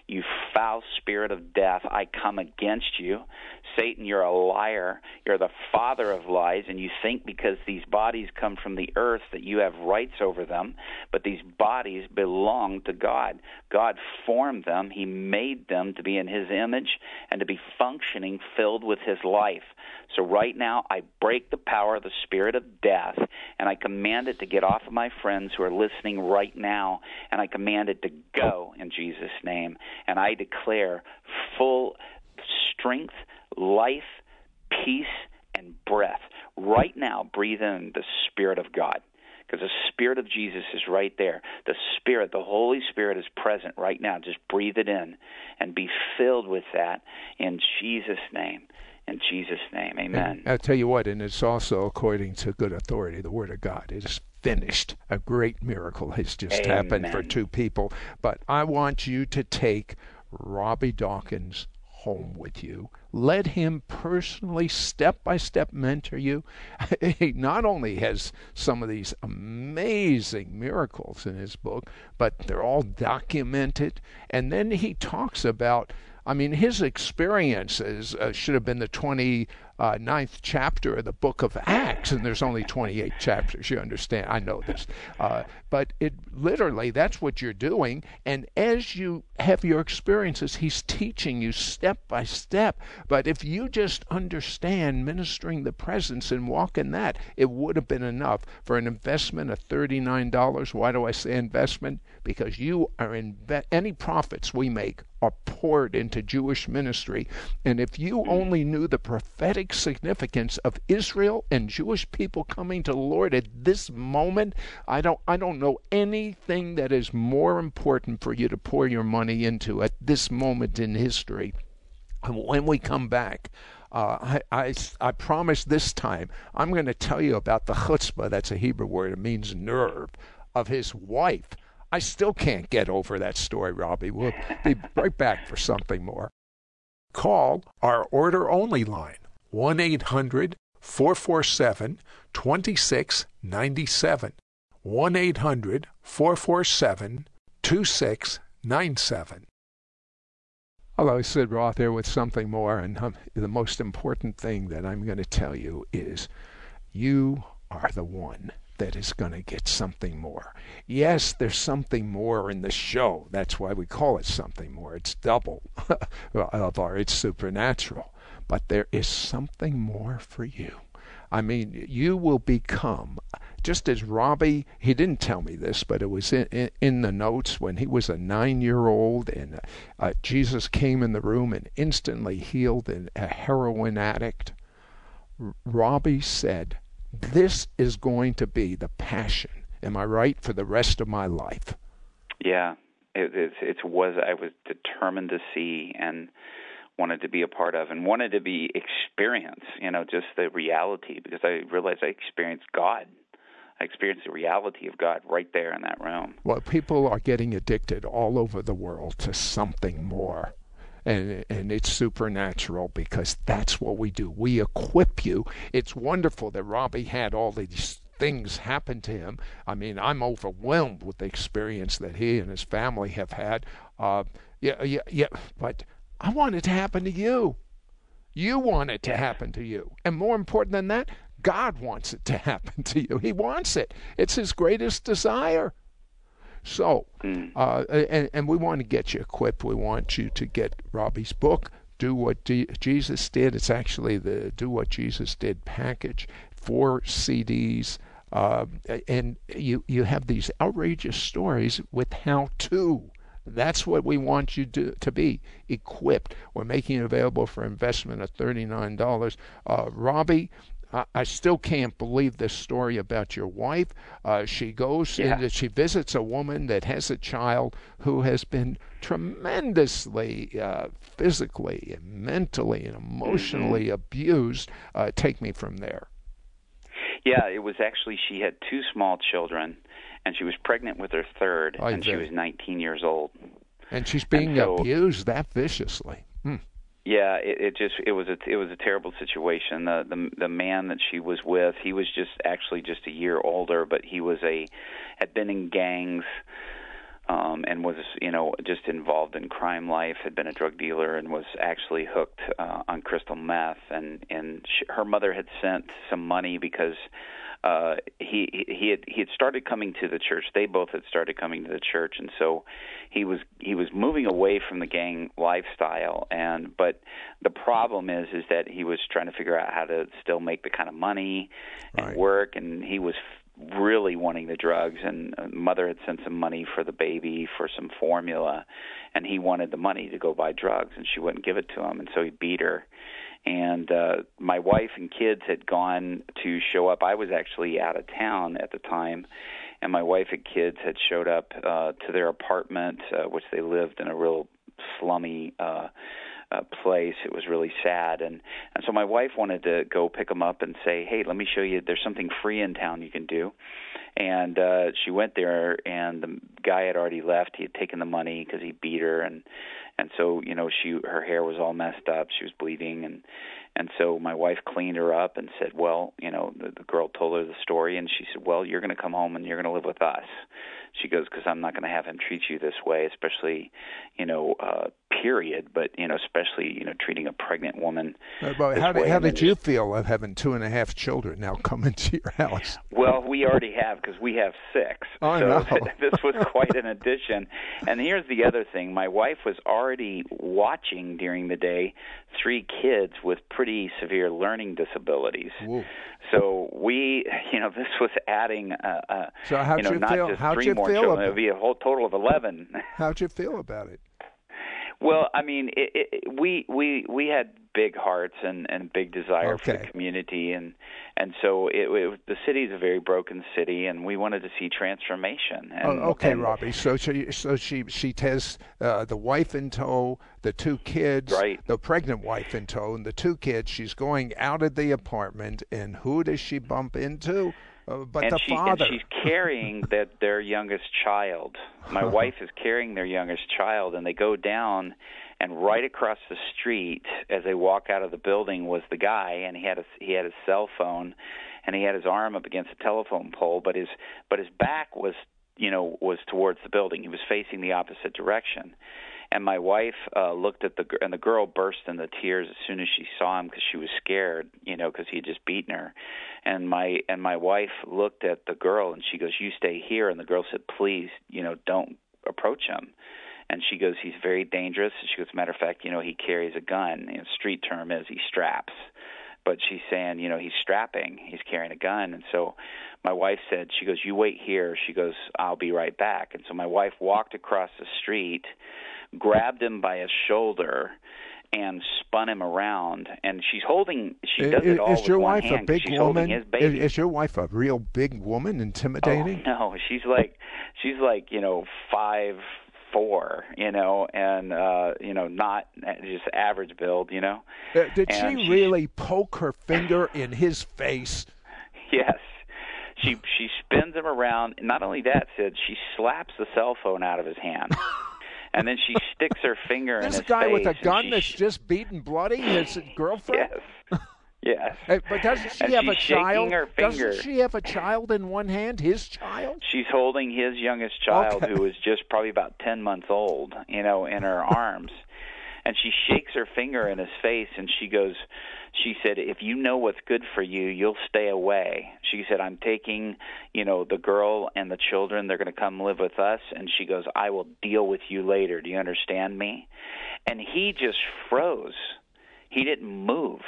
S2: you foul spirit of death, I come against you. Satan, you're a liar. You're the father of lies, and you think because these bodies come from the earth that you have rights over them, but these bodies belong to God. God formed them, He made them to be in His image and to be functioning, filled with His life. So right now, I break the power of the spirit of death, and I command it to get off of my friends who are listening right now, and I command it to go in Jesus' name. And I declare full strength, life, peace, and breath. Right now, breathe in the Spirit of God. Because the Spirit of Jesus is right there. The Spirit, the Holy Spirit is present right now. Just breathe it in and be filled with that in Jesus' name. In Jesus' name, amen.
S1: I'll tell you what, and it's also according to good authority, the Word of God. It is finished. A great miracle has just happened for two people. But I want you to take Robby Dawkins home with you. Let him personally, step by step, mentor you. He not only has some of these amazing miracles in his book, but they're all documented. And then he talks about I mean, his experiences uh, should have been the 20 uh, ninth chapter of the book of Acts, and there's only 28 chapters. You understand? I know this, uh, but it literally that's what you're doing. And as you have your experiences, He's teaching you step by step. But if you just understand ministering the presence and walk in that, it would have been enough for an investment of $39. Why do I say investment? Because you are in any profits we make are poured into Jewish ministry. And if you only knew the prophetic significance of Israel and Jewish people coming to the Lord at this moment, I don't I don't know anything that is more important for you to pour your money into at this moment in history. And when we come back, uh, I, I, I promise this time I'm going to tell you about the chutzpah, that's a Hebrew word, it means nerve, of his wife I still can't get over that story, Robby. We'll be right back for something more.
S3: Call our order only line 1 800 447 2697. 1 800 447 2697.
S1: Hello, Sid Roth here with something more, and um, the most important thing that I'm going to tell you is you are the one that is going to get something more. Yes, there's something more in the show. That's why we call it something more. It's double of our, it's supernatural. But there is something more for you. I mean, you will become, just as Robby, he didn't tell me this, but it was in, in, in the notes when he was a nine year old and uh, Jesus came in the room and instantly healed a heroin addict. Robby said, this is going to be the passion. Am I right for the rest of my life?
S2: Yeah, it, it, it was. I was determined to see and wanted to be a part of, and wanted to be experience. You know, just the reality because I realized I experienced God. I experienced the reality of God right there in that room.
S1: Well, people are getting addicted all over the world to something more and and it's supernatural because that's what we do. We equip you. It's wonderful that Robby had all these things happen to him. I mean, I'm overwhelmed with the experience that he and his family have had. Uh, yeah, yeah, yeah. But I want it to happen to you. You want it to happen to you, and more important than that, God wants it to happen to you. He wants it. It's His greatest desire. So, hmm. uh, and, and we want to get you equipped. We want you to get Robby's book, Do What D- Jesus Did. It's actually the Do What Jesus Did package, four CDs. Uh, and you, you have these outrageous stories with how to. That's what we want you to, to be equipped. We're making it available for investment at $39. Uh, Robby, I still can't believe this story about your wife. Uh, she goes yeah. and she visits a woman that has a child who has been tremendously uh, physically and mentally and emotionally mm-hmm. abused. Uh, take me from there.
S2: Yeah, it was actually she had two small children, and she was pregnant with her third, I and bet. she was 19 years old.
S1: And she's being and so, abused that viciously. Hmm.
S2: Yeah, it, it just it was a it was a terrible situation. The the the man that she was with, he was just actually just a year older, but he was a had been in gangs um and was you know just involved in crime life had been a drug dealer and was actually hooked uh, on crystal meth and and she, her mother had sent some money because uh he he had he had started coming to the church. They both had started coming to the church. And so he was he was moving away from the gang lifestyle. And but the problem is is that he was trying to figure out how to still make the kind of money and right. work. And he was really wanting the drugs. And uh, mother had sent some money for the baby for some formula. And he wanted the money to go buy drugs. And she wouldn't give it to him. And so he beat her and uh my wife and kids had gone to show up. I was actually out of town at the time and my wife and kids had showed up uh to their apartment uh, which they lived in a real slummy uh uh, place. It was really sad, and and so my wife wanted to go pick them up and say, "Hey, let me show you. There's something free in town you can do." And uh, she went there, and the guy had already left. He had taken the money because he beat her, and and so you know she her hair was all messed up she was bleeding and and so my wife cleaned her up and said well you know the, the girl told her the story and she said well you're going to come home and you're going to live with us she goes because i'm not going to have him treat you this way especially you know uh period but you know especially you know treating a pregnant woman
S1: Uh, but how did, how did you feel of having two and a half children now come into your house?
S2: Well, we already have because we have six.
S1: I
S2: so
S1: know.
S2: this was quite an addition. And here's the other thing: my wife was already watching during the day three kids with pretty severe learning disabilities. So we, you know, this was adding, uh, uh,
S1: So how'd
S2: you know,
S1: you
S2: not
S1: feel-
S2: just
S1: how'd
S2: three
S1: you
S2: more
S1: feel
S2: children.
S1: about-
S2: It would be a whole total of eleven.
S1: How'd you feel about it?
S2: Well, I mean, it, it, we we we had big hearts and and big desire for the community, and and so it, it the city is a very broken city, and we wanted to see transformation. And,
S1: Oh, okay,
S2: and-
S1: Robby. So she, so she, she has uh, the wife in tow, the two kids,
S2: Right.
S1: the pregnant wife in tow, and the two kids. She's going out of the apartment, and who does she bump into? Uh, but
S2: and
S1: the
S2: she
S1: father.
S2: and she's carrying that their youngest child. My wife is carrying their youngest child, and they go down, and right across the street as they walk out of the building was the guy, and he had a he had his cell phone, and he had his arm up against a telephone pole, but his but his back was you know was towards the building. He was facing the opposite direction. And my wife uh, looked at the and the girl burst into tears as soon as she saw him because she was scared, you know, because he had just beaten her. And my and my wife looked at the girl and she goes, "You stay here." And the girl said, "Please, you know, don't approach him." And she goes, "He's very dangerous." And she goes, "Matter of fact, you know, he carries a gun. You street term is he straps." But she's saying, you know, he's strapping. He's carrying a gun. And so my wife said, she goes, "You wait here." She goes, "I'll be right back." And so my wife walked across the street grabbed him by his shoulder and spun him around and she's holding she does
S1: is,
S2: it all
S1: is
S2: with
S1: your
S2: one
S1: wife
S2: hand
S1: a big
S2: she's
S1: woman?
S2: his
S1: Is,
S2: baby
S1: is your wife a real big woman, intimidating?
S2: oh, no she's like she's like you know five four you know and uh you know not just average build you know
S1: Uh, did
S2: and
S1: she really poke her finger in his face?
S2: Yes. She she spins him around. Not only that, Sid, she slaps the cell phone out of his hand. and then she sticks her finger in
S1: This
S2: his
S1: guy with a gun that's
S2: sh-
S1: just beaten bloody, his girlfriend.
S2: Yes. Yes.
S1: But doesn't she
S2: And
S1: have a child?
S2: her finger.
S1: Doesn't she have a child in one hand? His child?
S2: She's holding his youngest child,
S1: Okay.
S2: who is just probably about ten months old, you know, in her arms. And she shakes her finger in his face, and she goes, she said, "If you know what's good for you, you'll stay away." She said, "I'm taking, you know, the girl and the children. They're going to come live with us." And she goes, "I will deal with you later. Do you understand me?" And he just froze. He didn't move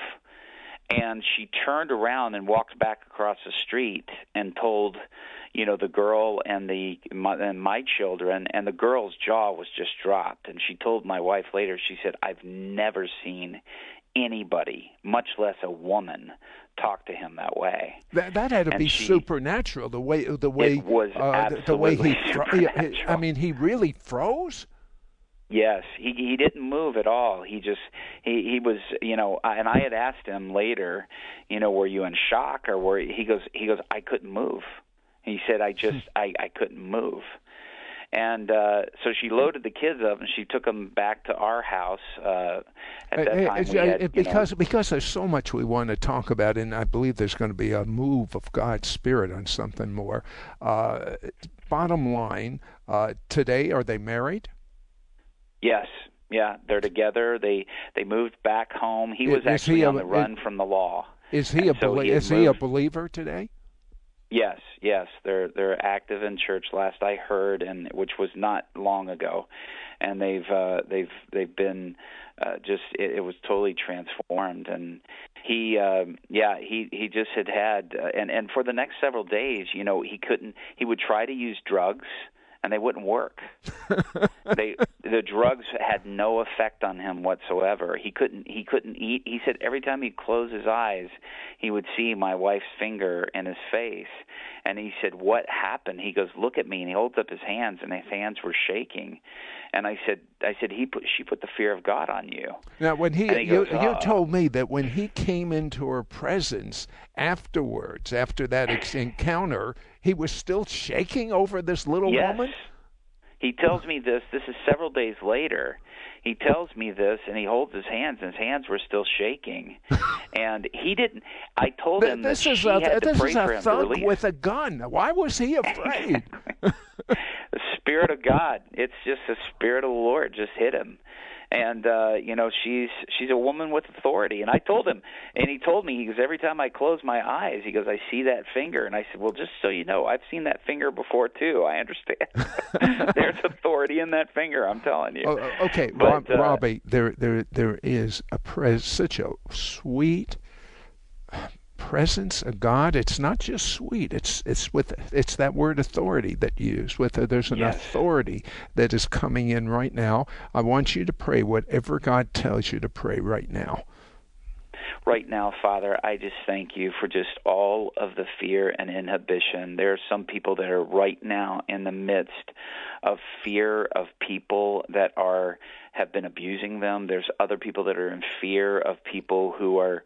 S2: and she turned around and walked back across the street and told you know the girl and the my, and my children and the girl's jaw was just dropped and she told my wife later she said i've never seen anybody much less a woman talk to him that way
S1: That, that had to
S2: And
S1: be
S2: she-
S1: supernatural. The way the way
S2: It was
S1: uh, the, the way he.
S2: absolutely
S1: Fro- I mean, he really froze.
S2: Yes, he he didn't move at all. He just he he was you know, and I had asked him later, you know, were you in shock or were he goes he goes I couldn't move. He said I just I I couldn't move. And uh so she loaded the kids up and she took them back to our house. Uh at that time
S1: uh,
S2: had,
S1: it-
S2: you know,
S1: because because there's so much we want to talk about, and I believe there's going to be a move of God's Spirit on something more. Uh, bottom line, uh, today are they married?
S2: Yes. Yeah, they're together. They they moved back home. He was
S1: is he
S2: actually
S1: a-
S2: on the run from the law.
S1: Is he
S2: And
S1: a
S2: so he had
S1: is he a believer today?
S2: Yes, yes, they're they're active in church. Last I heard, and which was not long ago, and they've uh, they've they've been uh, just it, it was totally transformed. And he, um, yeah, he he just had had, uh, and and for the next several days, you know, he couldn't. He would try to use drugs, and they wouldn't work. they the drugs had no effect on him whatsoever. He couldn't he couldn't eat. He said every time he'd close his eyes, he would see my wife's finger in his face. And he said, "What happened?" He goes, "Look at me." And he holds up his hands, and his hands were shaking. And I said, "I said he put she put the fear of God on you."
S1: Now, when he,
S2: he
S1: you,
S2: goes,
S1: you
S2: "Ah."
S1: told me that when he came into her presence afterwards, after that ex- encounter, he was still shaking over this little
S2: yes.
S1: woman.
S2: He tells me this. This is several days later. He tells me this, and he holds his hands, and his hands were still shaking. and he didn't. I told him
S1: this
S2: that
S1: is
S2: she
S1: a,
S2: had to pray
S1: is
S2: for
S1: a
S2: him to
S1: thug with a gun. Why was he afraid?
S2: the spirit of God. It's just the spirit of the Lord just hit him. And uh, you know, she's she's a woman with authority. And I told him and he told me, he goes, Every time I close my eyes, he goes, I see that finger and I said, Well just so you know, I've seen that finger before too. I understand. There's authority in that finger, I'm telling you.
S1: Oh, okay,
S2: But,
S1: Rob,
S2: uh,
S1: Robby, there, there, there is a pres- such a sweet presence of God. It's not just sweet. It's it's with it's that word authority that you use. With uh, there's an
S2: Yes.
S1: authority that is coming in right now. I want you to pray whatever God tells you to pray right now.
S2: Right now, Father, I just thank you for just all of the fear and inhibition. There are some people that are right now in the midst of fear of people that are have been abusing them. There's other people that are in fear of people who are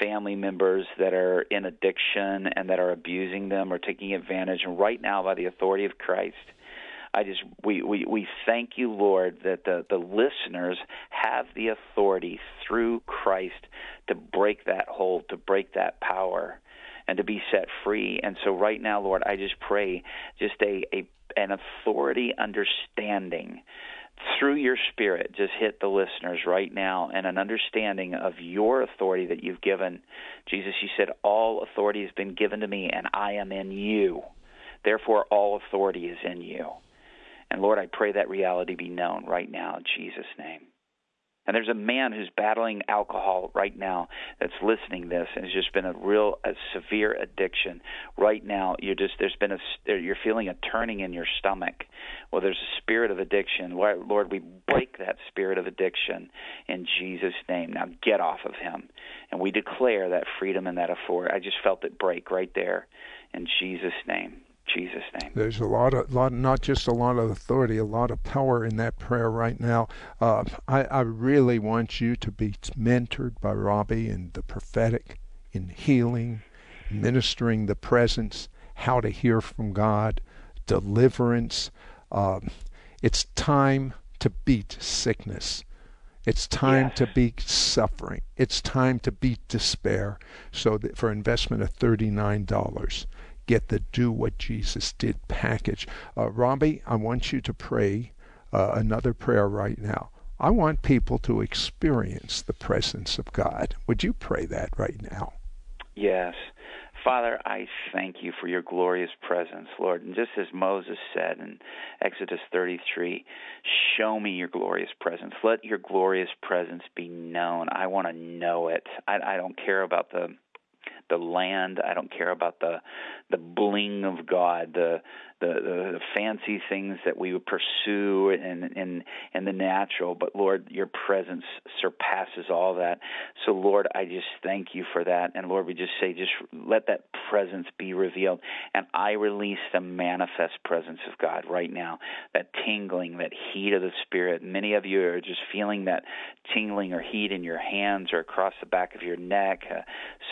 S2: family members that are in addiction and that are abusing them or taking advantage. And right now, by the authority of Christ, I just we, we, we thank you, Lord, that the, the listeners have the authority through Christ to break that hold, to break that power, and to be set free. And so right now, Lord, I just pray just a, a an authority understanding through your spirit just hit the listeners right now and an understanding of your authority that you've given. Jesus, you said, All authority has been given to me, and I am in you. Therefore, all authority is in you. And Lord, I pray that reality be known right now in Jesus' name. And there's a man who's battling alcohol right now that's listening this, and it's just been a real, a severe addiction. Right now, you're just there's been a you're feeling a turning in your stomach. Well, there's a spirit of addiction. Lord, we break that spirit of addiction in Jesus' name. Now get off of him, and we declare that freedom and that authority. I just felt it break right there, in Jesus' name. Jesus' name.
S1: There's a lot of lot, not just a lot of authority, a lot of power in that prayer right now. Uh, I, I really want you to be mentored by Robby in the prophetic, in healing, ministering the presence, how to hear from God, deliverance. Um, it's time to beat sickness. It's time
S2: Yes.
S1: to beat suffering. It's time to beat despair. So that for investment of thirty-nine dollars, get the "Do What Jesus Did" package. Uh, Robby, I want you to pray uh, another prayer right now. I want people to experience the presence of God. Would you pray that right now?
S2: Yes. Father, I thank you for your glorious presence, Lord. And just as Moses said in Exodus 33, show me your glorious presence. Let your glorious presence be known. I want to know it. I, I don't care about the the land. I don't care about the the bling of God, the the, the, the fancy things that we would pursue in, in in the natural. But Lord, your presence surpasses all that. So Lord, I just thank you for that. And Lord, we just say, just let that presence be revealed. And I release the manifest presence of God right now. That tingling, that heat of the Spirit. Many of you are just feeling that tingling or heat in your hands or across the back of your neck. Uh,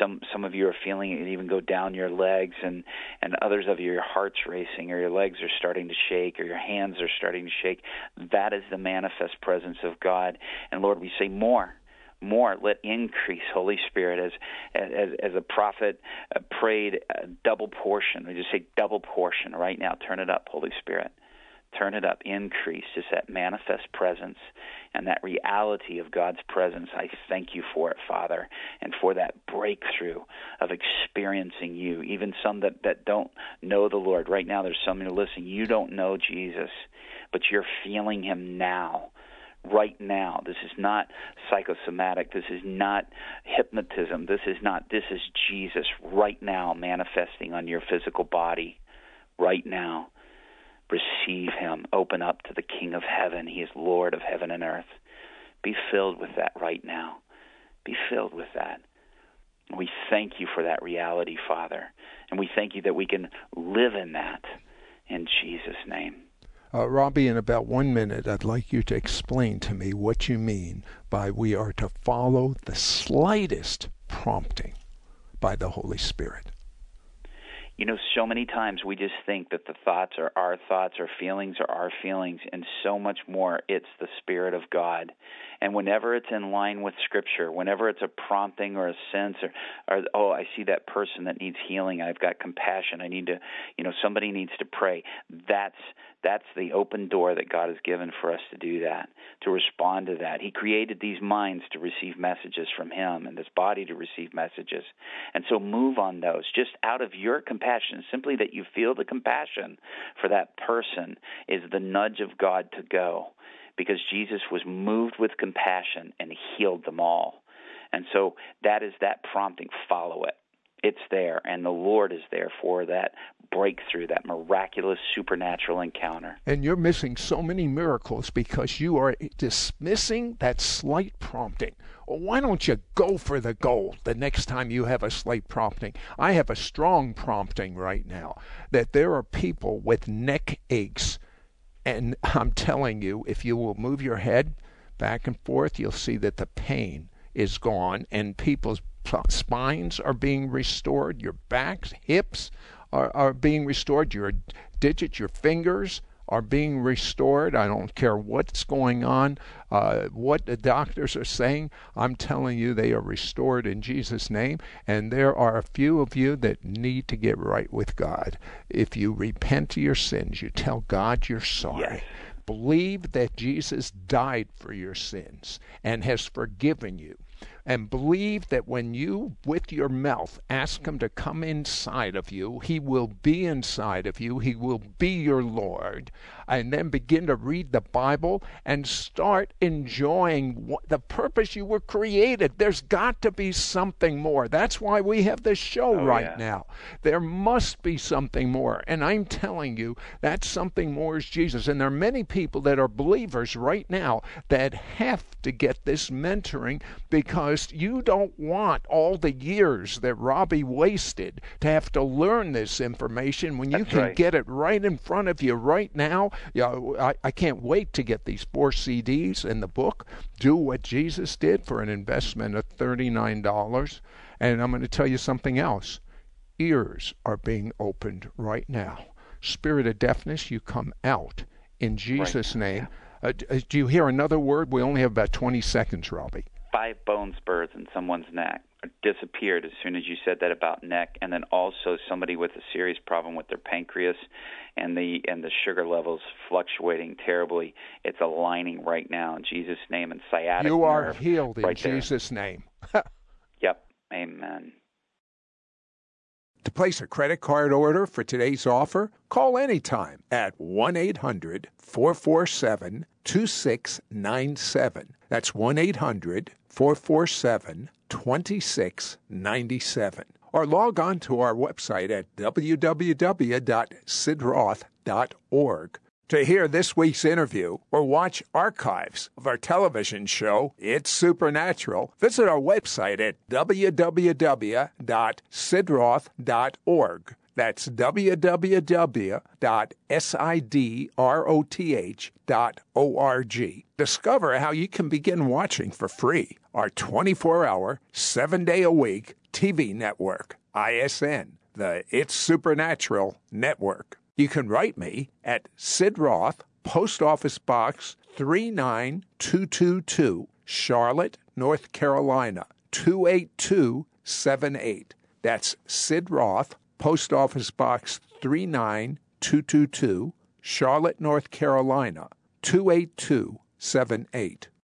S2: some some of you are feeling it even go down your legs, and and others of you, your heart's racing, or your legs are starting to shake, or your hands are starting to shake. That is the manifest presence of God. And Lord, we say more more let increase holy spirit as as as a prophet uh, prayed a double portion we just say double portion right now turn it up holy spirit turn it up increase just that manifest presence and that reality of god's presence i thank you for it father and for that breakthrough of experiencing you even some that that don't know the lord right now there's some who are listening you don't know jesus but you're feeling him now right now. This is not psychosomatic. This is not hypnotism. This is not, this is Jesus right now manifesting on your physical body right now. Receive him. Open up to the King of heaven. He is Lord of heaven and earth. Be filled with that right now. Be filled with that. We thank you for that reality, Father. And we thank you that we can live in that in Jesus' name.
S1: Uh, Robby, in about one minute, I'd like you to explain to me what you mean by we are to follow the slightest prompting by the Holy Spirit.
S2: You know, so many times we just think that the thoughts are our thoughts, our feelings are our feelings, and so much more, it's the Spirit of God. And whenever it's in line with Scripture, whenever it's a prompting or a sense, or, or oh, I see that person that needs healing, I've got compassion, I need to, you know, somebody needs to pray. That's that's the open door that God has given for us to do that, to respond to that. He created these minds to receive messages from Him and this body to receive messages. And so move on those just out of your compassion, simply that you feel the compassion for that person is the nudge of God to go because Jesus was moved with compassion and healed them all. And so that is that prompting. Follow it. It's there, and the Lord is there for that breakthrough, that miraculous supernatural encounter.
S1: And you're missing so many miracles because you are dismissing that slight prompting. Why don't you go for the goal the next time you have a slight prompting? I have a strong prompting right now that there are people with neck aches. And I'm telling you, if you will move your head back and forth, you'll see that the pain is gone and people's spines are being restored, your backs, hips are, are being restored, your digits, your fingers are being restored. I don't care what's going on, uh, what the doctors are saying. I'm telling you, they are restored in Jesus' name. And there are a few of you that need to get right with God. If you repent of your sins, you tell God you're sorry.
S2: Yes.
S1: Believe that Jesus died for your sins and has forgiven you and believe that when you, with your mouth, ask Him to come inside of you, He will be inside of you, He will be your Lord, and then begin to read the Bible and start enjoying what, the purpose you were created. There's got to be something more. That's why we have this show
S2: oh,
S1: right
S2: yeah.
S1: now. There must be something more. And I'm telling you, that something more is Jesus. And there are many people that are believers right now that have to get this mentoring because you don't want all the years that Robby wasted to have to learn this information when you
S2: That's
S1: can
S2: right.
S1: get it right in front of you right now. Yeah, I, I can't wait to get these four CDs and the book. Do what Jesus did for an investment of $39. And I'm going to tell you something else. Ears are being opened right now. Spirit of deafness, you come out in Jesus' name. Uh, uh, do you hear another word? We only have about 20 seconds, Robby.
S2: Five bone spurs in someone's neck disappeared as soon as you said that about neck and then also somebody with a serious problem with their pancreas and the and the sugar levels fluctuating terribly it's aligning right now in Jesus name and sciatic
S1: You are
S2: nerve
S1: healed in
S2: there.
S1: Jesus' name.
S2: yep amen
S1: To place a credit card order for today's offer, call anytime at 1 800 447 2697. That's 1 800 447 2697. Or log on to our website at www.sidroth.org. To hear this week's interview or watch archives of our television show, It's Supernatural, visit our website at www.sidroth.org. That's www.sidroth.org. Discover how you can begin watching for free our 24 hour, 7 day a week TV network, ISN, the It's Supernatural Network. You can write me at Sid Roth, Post Office Box 39222, Charlotte, North Carolina 28278. That's Sid Roth, Post Office Box 39222, Charlotte, North Carolina 28278.